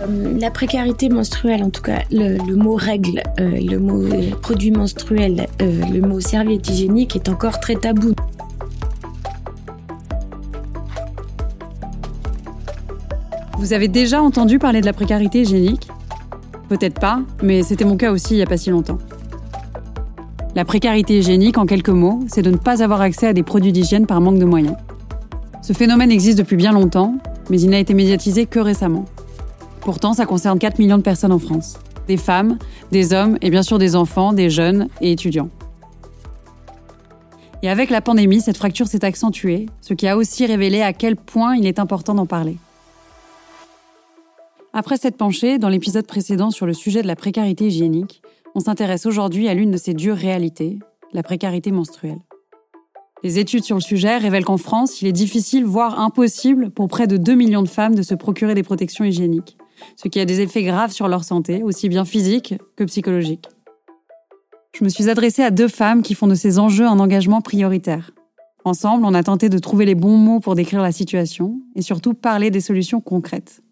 Euh, la précarité menstruelle, en tout cas, le, mot règle, euh, le mot produit menstruel, le mot serviette hygiénique est encore très tabou. Vous avez déjà entendu parler de la précarité hygiénique? Peut-être pas, mais c'était mon cas aussi il n'y a pas si longtemps. La précarité hygiénique, en quelques mots, c'est de ne pas avoir accès à des produits d'hygiène par manque de moyens. Ce phénomène existe depuis bien longtemps, mais il n'a été médiatisé que récemment. Pourtant, ça concerne 4 millions de personnes en France. Des femmes, des hommes et bien sûr des enfants, des jeunes et étudiants. Et avec la pandémie, cette fracture s'est accentuée, ce qui a aussi révélé à quel point il est important d'en parler. Après cette penchée, dans l'épisode précédent sur le sujet de la précarité hygiénique, on s'intéresse aujourd'hui à l'une de ces dures réalités, la précarité menstruelle. Les études sur le sujet révèlent qu'en France, il est difficile, voire impossible, pour près de 2 millions de femmes de se procurer des protections hygiéniques, ce qui a des effets graves sur leur santé, aussi bien physique que psychologique. Je me suis adressée à deux femmes qui font de ces enjeux un engagement prioritaire. Ensemble, on a tenté de trouver les bons mots pour décrire la situation et surtout parler des solutions concrètes.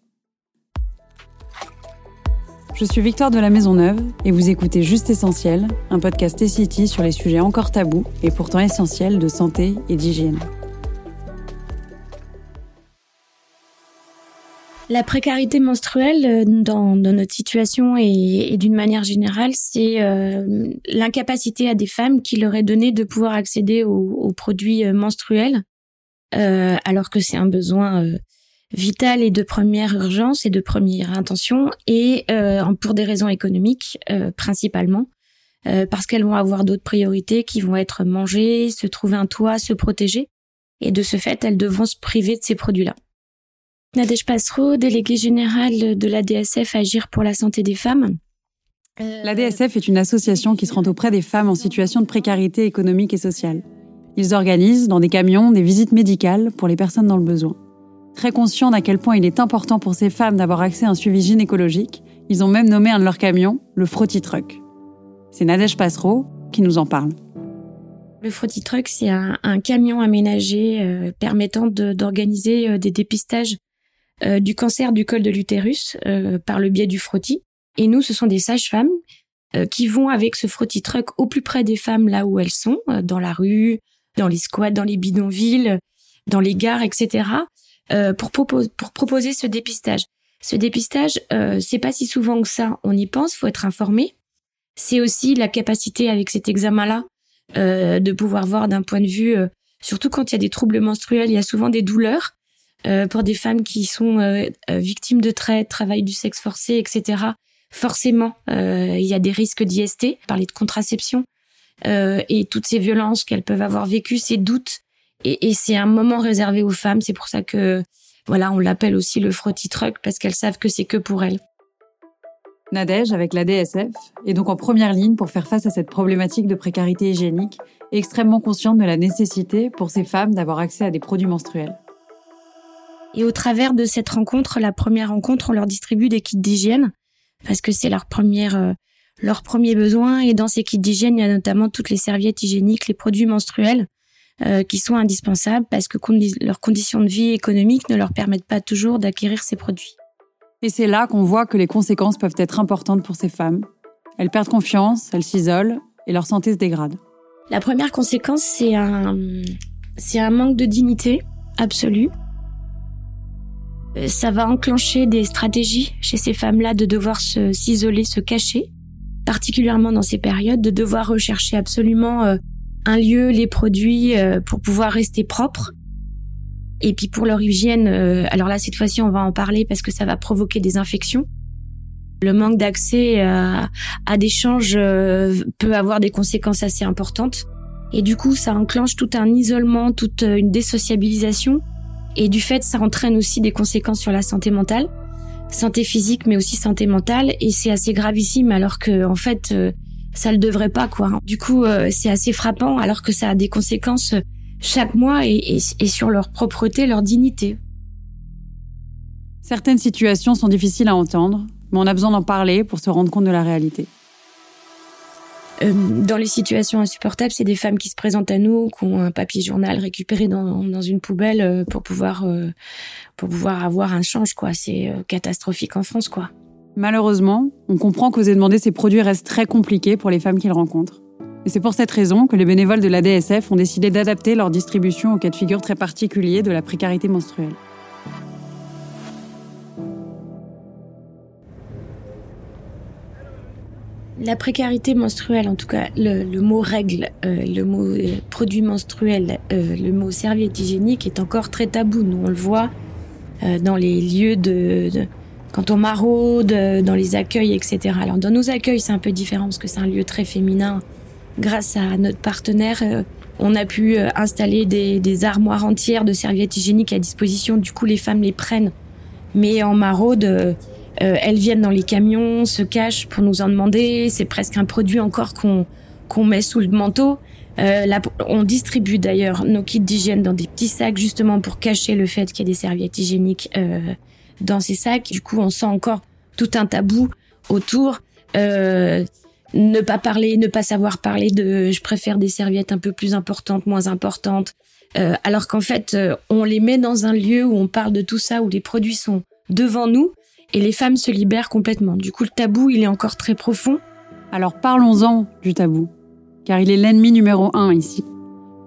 Je suis Victoire de la Maisonneuve et vous écoutez Juste Essentiel, un podcast T-City sur les sujets encore tabous et pourtant essentiels de santé et d'hygiène. La précarité menstruelle euh, dans, notre situation et, d'une manière générale, c'est euh, l'incapacité à des femmes qui leur est donnée de pouvoir accéder aux, produits euh, menstruels, alors que c'est un besoin vitale et de première urgence et de première intention, et pour des raisons économiques principalement, parce qu'elles vont avoir d'autres priorités qui vont être manger, se trouver un toit, se protéger, et de ce fait, elles devront se priver de ces produits-là. Nadège Passereau, déléguée générale de la DSF Agir pour la santé des femmes. La DSF est une association qui se rend auprès des femmes en situation de précarité économique et sociale. Ils organisent dans des camions des visites médicales pour les personnes dans le besoin. Très conscients d'à quel point il est important pour ces femmes d'avoir accès à un suivi gynécologique, ils ont même nommé un de leurs camions le Frotty Truck. C'est Nadège Passereau qui nous en parle. Le Frotty Truck, c'est un, camion aménagé euh, permettant d'organiser euh, des dépistages euh, du cancer du col de l'utérus par le biais du frottis. Et nous, ce sont des sages-femmes qui vont avec ce Frotty Truck au plus près des femmes là où elles sont, dans la rue, dans les squats, dans les bidonvilles, dans les gares, etc. Euh, pour, pour proposer ce dépistage. Ce dépistage, euh, c'est pas si souvent que ça. On y pense, faut être informé. C'est aussi la capacité avec cet examen-là euh, de pouvoir voir d'un point de vue, euh, surtout quand il y a des troubles menstruels, il y a souvent des douleurs euh, pour des femmes qui sont victimes de traite, travail du sexe forcé, etc. Forcément, il y a des risques d'IST, parler de contraception et toutes ces violences qu'elles peuvent avoir vécues, ces doutes et, c'est un moment réservé aux femmes. C'est pour ça que, voilà, on l'appelle aussi le frotty truck parce qu'elles savent que c'est que pour elles. Nadège, avec la DSF, est donc en première ligne pour faire face à cette problématique de précarité hygiénique extrêmement consciente de la nécessité pour ces femmes d'avoir accès à des produits menstruels. Et au travers de cette rencontre, la première rencontre, on leur distribue des kits d'hygiène parce que c'est leur première, euh, leur premier besoin. Et dans ces kits d'hygiène, il y a notamment toutes les serviettes hygiéniques, les produits menstruels euh, qui sont indispensables parce que leurs conditions de vie économiques ne leur permettent pas toujours d'acquérir ces produits. Et c'est là qu'on voit que les conséquences peuvent être importantes pour ces femmes. Elles perdent confiance, elles s'isolent et leur santé se dégrade. La première conséquence, c'est un, c'est un manque de dignité absolu. Euh, ça va enclencher des stratégies chez ces femmes-là de devoir s'isoler, se, cacher, particulièrement dans ces périodes, de devoir rechercher absolument euh, un lieu, les produits euh, pour pouvoir rester propre. Et puis pour leur hygiène, euh, alors là cette fois-ci on va en parler parce que ça va provoquer des infections. Le manque d'accès à, euh, à des changes peut avoir des conséquences assez importantes. Et du coup, ça enclenche tout un isolement, toute une désociabilisation. Et du fait, ça entraîne aussi des conséquences sur la santé mentale, santé physique, mais aussi santé mentale. Et c'est assez gravissime, alors que en fait, ça le devrait pas quoi. Du coup, euh, c'est assez frappant alors que ça a des conséquences euh, chaque mois et, sur leur propreté, leur dignité. Certaines situations sont difficiles à entendre, mais on a besoin d'en parler pour se rendre compte de la réalité. Euh, dans les situations insupportables, c'est des femmes qui se présentent à nous, qui ont un papier journal récupéré dans, une poubelle euh, pour pouvoir euh, pour pouvoir avoir un change. quoi. C'est catastrophique en France, quoi. Malheureusement, on comprend qu'oser demander ces produits reste très compliqué pour les femmes qu'ils rencontrent. Et c'est pour cette raison que les bénévoles de la DSF ont décidé d'adapter leur distribution au cas de figure très particulier de la précarité menstruelle. La précarité menstruelle, en tout cas, le, mot règle, euh, le mot euh, produit menstruel, euh, le mot serviette hygiénique est encore très tabou. Nous, on le voit dans les lieux de, quand on maraude, dans les accueils, etc. Alors, dans nos accueils, c'est un peu différent parce que c'est un lieu très féminin. Grâce à notre partenaire, on a pu installer des, des armoires entières de serviettes hygiéniques à disposition. Du coup, les femmes les prennent. Mais en maraude, elles viennent dans les camions, se cachent pour nous en demander. C'est presque un produit encore qu'on qu'on met sous le manteau. Euh, on distribue d'ailleurs nos kits d'hygiène dans des petits sacs justement pour cacher le fait qu'il y a des serviettes hygiéniques euh, dans ces sacs. Du coup, on sent encore tout un tabou autour. Euh, ne pas parler, ne pas savoir parler de je préfère des serviettes un peu plus importantes, moins importantes. Euh, alors qu'en fait, euh, on les met dans un lieu où on parle de tout ça, où les produits sont devant nous et les femmes se libèrent complètement. Du coup, le tabou, il est encore très profond. Alors parlons-en du tabou, car il est l'ennemi numéro un ici.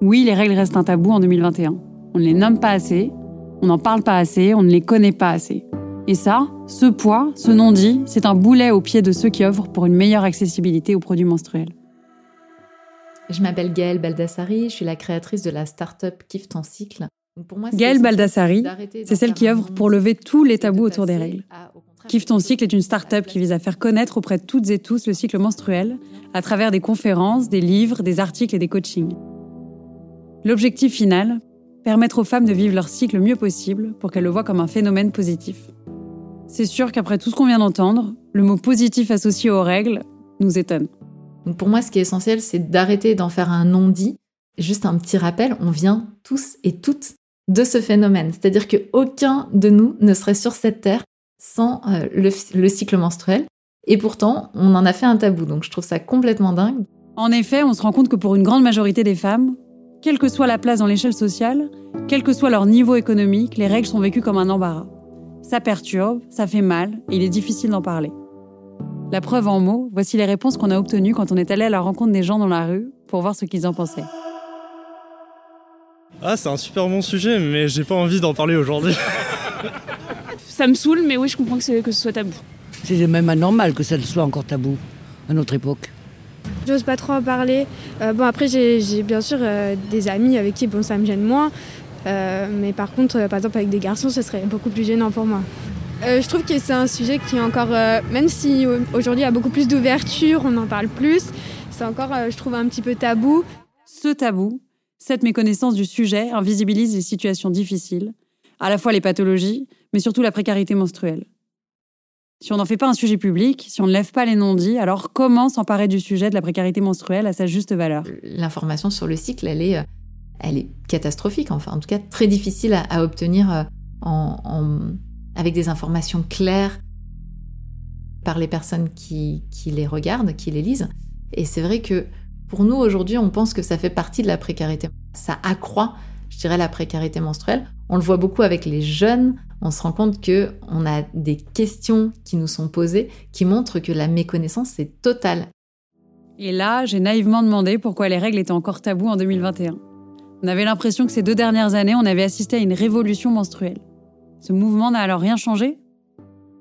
Oui, les règles restent un tabou en 2021. On ne les nomme pas assez, on n'en parle pas assez, on ne les connaît pas assez. Et ça, ce poids, ce non-dit, c'est un boulet au pied de ceux qui œuvrent pour une meilleure accessibilité aux produits menstruels. Je m'appelle Gaëlle Baldassari, je suis la créatrice de la start-up Kiffe ton cycle, Gaëlle Baldassari, c'est celle qui œuvre pour lever tous les tabous autour des règles. Kiffe ton cycle est une start-up qui vise à faire connaître auprès de toutes et tous le cycle menstruel à travers des conférences, des livres, des articles et des coachings. L'objectif final, permettre aux femmes de vivre leur cycle le mieux possible pour qu'elles le voient comme un phénomène positif. C'est sûr qu'après tout ce qu'on vient d'entendre, le mot positif associé aux règles nous étonne. pour moi, ce qui est essentiel, c'est d'arrêter d'en faire un non-dit. Juste un petit rappel, on vient tous et toutes de ce phénomène. C'est-à-dire qu'aucun de nous ne serait sur cette terre sans euh, le, cycle menstruel. Et pourtant, on en a fait un tabou. Donc je trouve ça complètement dingue. En effet, on se rend compte que pour une grande majorité des femmes, quelle que soit la place dans l'échelle sociale, quel que soit leur niveau économique, les règles sont vécues comme un embarras. Ça perturbe, ça fait mal, et il est difficile d'en parler. La preuve en mots, voici les réponses qu'on a obtenues quand on est allé à la rencontre des gens dans la rue pour voir ce qu'ils en pensaient. Ah, c'est un super bon sujet, mais j'ai pas envie d'en parler aujourd'hui. ça me saoule, mais oui, je comprends que, que ce soit tabou. C'est même anormal que ça soit encore tabou à notre époque. J'ose pas trop en parler. Euh, bon, après, j'ai bien sûr euh, des amis avec qui bon, ça me gêne moins. Euh, mais par contre, par exemple, avec des garçons, ce serait beaucoup plus gênant pour moi. je trouve que c'est un sujet qui est encore, même si aujourd'hui il y a beaucoup plus d'ouverture, on en parle plus, c'est encore, je trouve, un petit peu tabou. Ce tabou, cette méconnaissance du sujet invisibilise les situations difficiles, à la fois les pathologies, mais surtout la précarité menstruelle. Si on n'en fait pas un sujet public, si on ne lève pas les non-dits, alors comment s'emparer du sujet de la précarité menstruelle à sa juste valeur? L'information sur le cycle, elle est, euh, elle est catastrophique, enfin en tout cas très difficile à, obtenir euh, avec des informations claires par les personnes qui les regardent, qui les lisent. Et c'est vrai que pour nous, aujourd'hui, on pense que ça fait partie de la précarité. Ça accroît, je dirais, la précarité menstruelle. On le voit beaucoup avec les jeunes. On se rend compte que on a des questions qui nous sont posées qui montrent que la méconnaissance est totale. Et là, j'ai naïvement demandé pourquoi les règles étaient encore taboues en 2021. On avait l'impression que ces deux dernières années, on avait assisté à une révolution menstruelle. Ce mouvement n'a alors rien changé?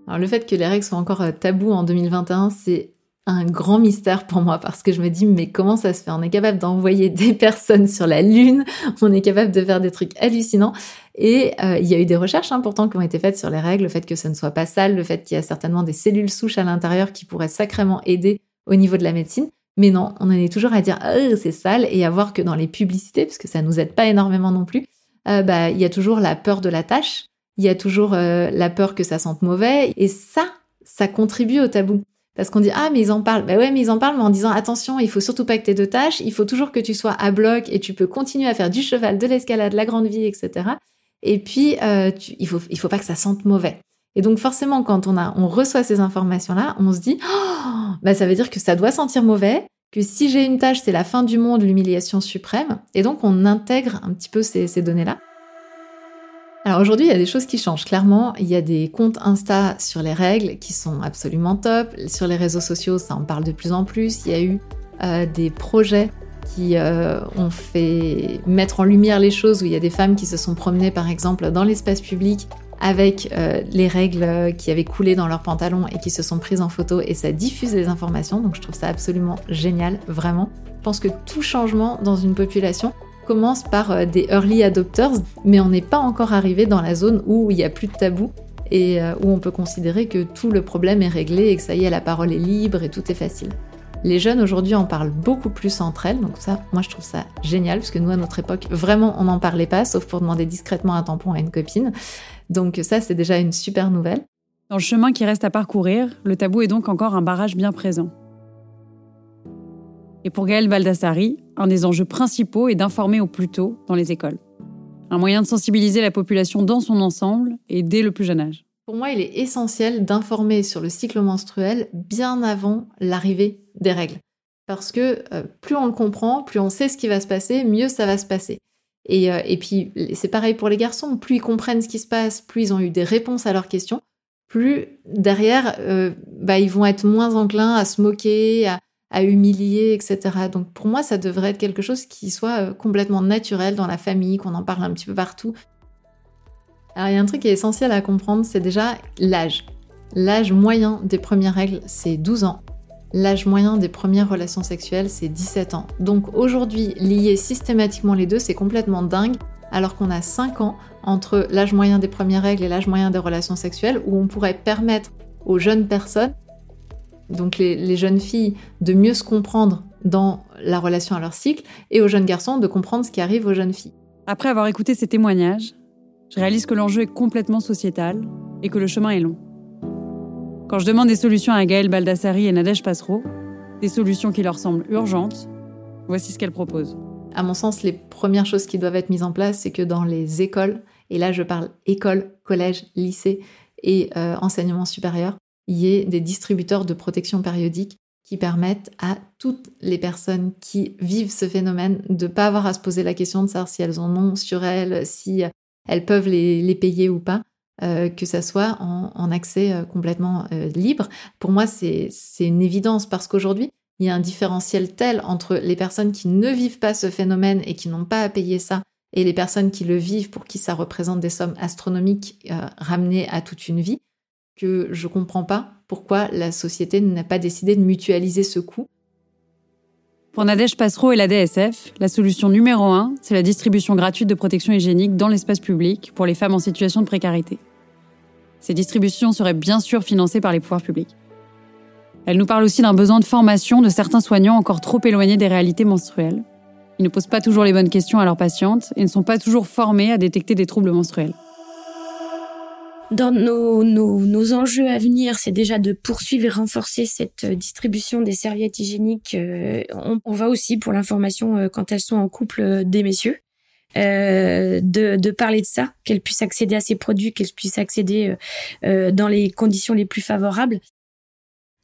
Alors le fait que les règles soient encore euh, taboues en 2021, c'est un grand mystère pour moi parce que je me dis mais comment ça se fait? On est capable d'envoyer des personnes sur la Lune, on est capable de faire des trucs hallucinants et euh, il y a eu des recherches hein, pourtant qui ont été faites sur les règles, le fait que ça ne soit pas sale, le fait qu'il y a certainement des cellules souches à l'intérieur qui pourraient sacrément aider au niveau de la médecine. Mais non, on en est toujours à dire oh, c'est sale et à voir que dans les publicités, parce que ça nous aide pas énormément non plus, euh, bah il y a toujours la peur de la tâche, il y a toujours euh, la peur que ça sente mauvais et ça, ça contribue au tabou. Parce qu'on dit ah mais ils en parlent. Bah ouais mais ils en parlent mais en disant attention il faut surtout pas que tu aies de tâches, il faut toujours que tu sois à bloc et tu peux continuer à faire du cheval, de l'escalade, la grande vie, etc. Et puis euh, il faut il faut pas que ça sente mauvais. Et donc forcément quand on a on reçoit ces informations là, on se dit oh, bah ça veut dire que ça doit sentir mauvais que si j'ai une tâche, c'est la fin du monde, l'humiliation suprême. Et donc, on intègre un petit peu ces, ces données-là. Alors aujourd'hui, il y a des choses qui changent. Clairement, il y a des comptes Insta sur les règles qui sont absolument top. Sur les réseaux sociaux, ça en parle de plus en plus. Il y a eu euh, des projets qui euh, ont fait mettre en lumière les choses où il y a des femmes qui se sont promenées par exemple dans l'espace public avec euh, les règles qui avaient coulé dans leurs pantalons et qui se sont prises en photo et ça diffuse les informations. Donc je trouve ça absolument génial, vraiment. Je pense que tout changement dans une population commence par euh, des early adopters, mais on n'est pas encore arrivé dans la zone où il n'y a plus de tabou et euh, où on peut considérer que tout le problème est réglé et que ça y est, la parole est libre et tout est facile. Les jeunes aujourd'hui en parlent beaucoup plus entre elles, donc ça, moi je trouve ça génial, parce que nous à notre époque, vraiment on n'en parlait pas, sauf pour demander discrètement un tampon à une copine. Donc ça, c'est déjà une super nouvelle. Dans le chemin qui reste à parcourir, le tabou est donc encore un barrage bien présent. Et pour Gaël Baldassari, un des enjeux principaux est d'informer au plus tôt dans les écoles. Un moyen de sensibiliser la population dans son ensemble et dès le plus jeune âge. Pour moi, il est essentiel d'informer sur le cycle menstruel bien avant l'arrivée des règles. Parce que euh, plus on le comprend, plus on sait ce qui va se passer, mieux ça va se passer. Et, euh, et puis, c'est pareil pour les garçons. Plus ils comprennent ce qui se passe, plus ils ont eu des réponses à leurs questions, plus derrière, euh, bah, ils vont être moins enclins à se moquer, à, à humilier, etc. Donc pour moi, ça devrait être quelque chose qui soit euh, complètement naturel dans la famille, qu'on en parle un petit peu partout. Alors il y a un truc qui est essentiel à comprendre, c'est déjà l'âge. L'âge moyen des premières règles, c'est 12 ans. L'âge moyen des premières relations sexuelles, c'est 17 ans. Donc aujourd'hui, lier systématiquement les deux, c'est complètement dingue, alors qu'on a 5 ans entre l'âge moyen des premières règles et l'âge moyen des relations sexuelles, où on pourrait permettre aux jeunes personnes donc les, jeunes filles, de mieux se comprendre dans la relation à leur cycle, et aux jeunes garçons de comprendre ce qui arrive aux jeunes filles. Après avoir écouté ces témoignages, je réalise que l'enjeu est complètement sociétal et que le chemin est long. Quand je demande des solutions à Gaëlle Baldassari et Nadège Passereau, des solutions qui leur semblent urgentes, voici ce qu'elles proposent. À mon sens, les premières choses qui doivent être mises en place, c'est que dans les écoles, et là je parle école, collège, lycée et euh, enseignement supérieur, il y ait des distributeurs de protection périodique qui permettent à toutes les personnes qui vivent ce phénomène de ne pas avoir à se poser la question de savoir si elles en ont sur elles, si elles peuvent les, payer ou pas, euh, que ça soit en, accès euh, complètement euh, libre. Pour moi, c'est une évidence parce qu'aujourd'hui, il y a un différentiel tel entre les personnes qui ne vivent pas ce phénomène et qui n'ont pas à payer ça et les personnes qui le vivent pour qui ça représente des sommes astronomiques ramenées à toute une vie que je ne comprends pas pourquoi la société n'a pas décidé de mutualiser ce coût. Pour Nadège Passereau et la DSF, la solution numéro un, c'est la distribution gratuite de protection hygiénique dans l'espace public pour les femmes en situation de précarité. Ces distributions seraient bien sûr financées par les pouvoirs publics. Elle nous parle aussi d'un besoin de formation de certains soignants encore trop éloignés des réalités menstruelles. Ils ne posent pas toujours les bonnes questions à leurs patientes et ne sont pas toujours formés à détecter des troubles menstruels dans nos, nos, nos, enjeux à venir, c'est déjà de poursuivre et renforcer cette euh, distribution des serviettes hygiéniques. Euh, on, on va aussi pour l'information euh, quand elles sont en couple des messieurs. Euh, de, de, parler de ça, qu'elles puissent accéder à ces produits, qu'elles puissent accéder euh, dans les conditions les plus favorables.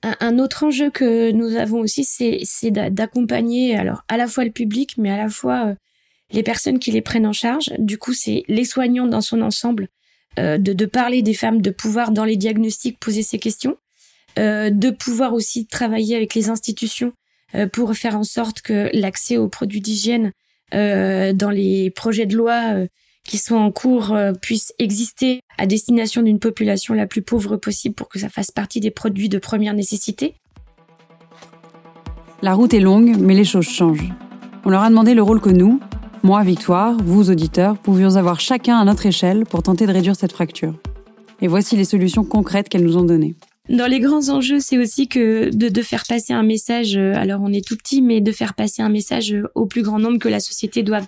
Un, autre enjeu que nous avons aussi, c'est d'accompagner alors à la fois le public, mais à la fois les personnes qui les prennent en charge. Du coup, c'est les soignants dans son ensemble euh, de, parler des femmes, de pouvoir dans les diagnostics poser ces questions, euh, de pouvoir aussi travailler avec les institutions euh, pour faire en sorte que l'accès aux produits d'hygiène dans les projets de loi qui sont en cours puisse exister à destination d'une population la plus pauvre possible pour que ça fasse partie des produits de première nécessité. La route est longue, mais les choses changent. On leur a demandé le rôle que nous, moi, Victoire, vous, auditeurs, pouvions avoir chacun à notre échelle pour tenter de réduire cette fracture. Et voici les solutions concrètes qu'elles nous ont données. Dans les grands enjeux, c'est aussi que de, faire passer un message, euh, alors on est tout petit, mais de faire passer un message euh, au plus grand nombre que la société doit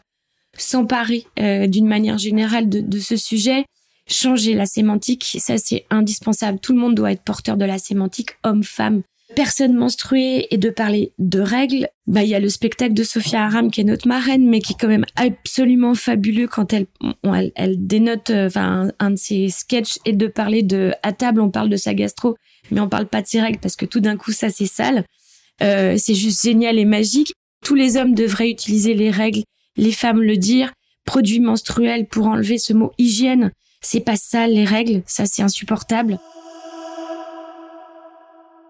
s'emparer euh, d'une manière générale de, de, ce sujet, changer la sémantique, ça c'est indispensable. Tout le monde doit être porteur de la sémantique, homme, femme, personne menstruée et de parler de règles, bah il y a le spectacle de Sophia Aram qui est notre marraine, mais qui est quand même absolument fabuleux quand elle elle, dénote, euh, enfin un, de ses sketchs et de parler de à table on parle de sa gastro, mais on parle pas de ses règles parce que tout d'un coup ça c'est sale. euh, c'est juste génial et magique. Tous les hommes devraient utiliser les règles, les femmes le dire. Produits menstruels pour enlever ce mot hygiène, c'est pas ça les règles, ça c'est insupportable.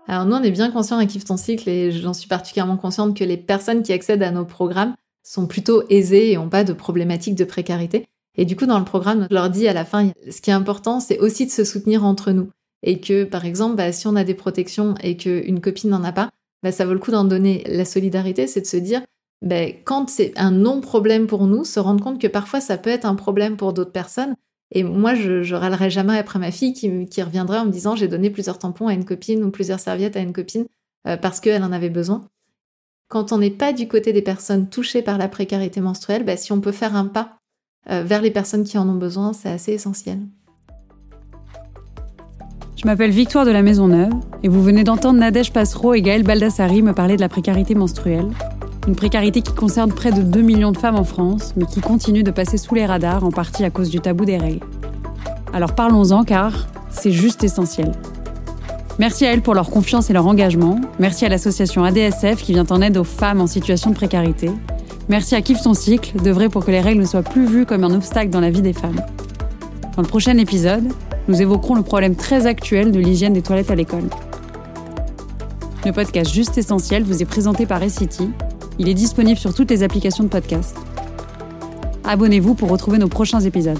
Alors nous, on est bien conscients à Kiffe ton cycle et j'en suis particulièrement consciente que les personnes qui accèdent à nos programmes sont plutôt aisées et n'ont pas de problématiques de précarité. Et du coup, dans le programme, on leur dit à la fin, ce qui est important, c'est aussi de se soutenir entre nous. Et que, par exemple, bah, si on a des protections et qu'une copine n'en a pas, bah, ça vaut le coup d'en donner. La solidarité, c'est de se dire, bah, quand c'est un non-problème pour nous, se rendre compte que parfois ça peut être un problème pour d'autres personnes. Et moi, je, je râlerai jamais après ma fille qui, reviendrait en me disant j'ai donné plusieurs tampons à une copine ou plusieurs serviettes à une copine euh, parce qu'elle en avait besoin. Quand on n'est pas du côté des personnes touchées par la précarité menstruelle, bah, si on peut faire un pas euh, vers les personnes qui en ont besoin, c'est assez essentiel. Je m'appelle Victoire de la Maison Neuve et vous venez d'entendre Nadège Passereau et Gaël Baldassari me parler de la précarité menstruelle. Une précarité qui concerne près de 2 millions de femmes en France, mais qui continue de passer sous les radars en partie à cause du tabou des règles. Alors parlons-en car c'est juste essentiel. Merci à elles pour leur confiance et leur engagement. Merci à l'association ADSF qui vient en aide aux femmes en situation de précarité. Merci à Kiffe ton cycle d'œuvrer pour que les règles ne soient plus vues comme un obstacle dans la vie des femmes. Dans le prochain épisode, nous évoquerons le problème très actuel de l'hygiène des toilettes à l'école. Le podcast Juste Essentiel vous est présenté par Essity. Il est disponible sur toutes les applications de podcast. Abonnez-vous pour retrouver nos prochains épisodes.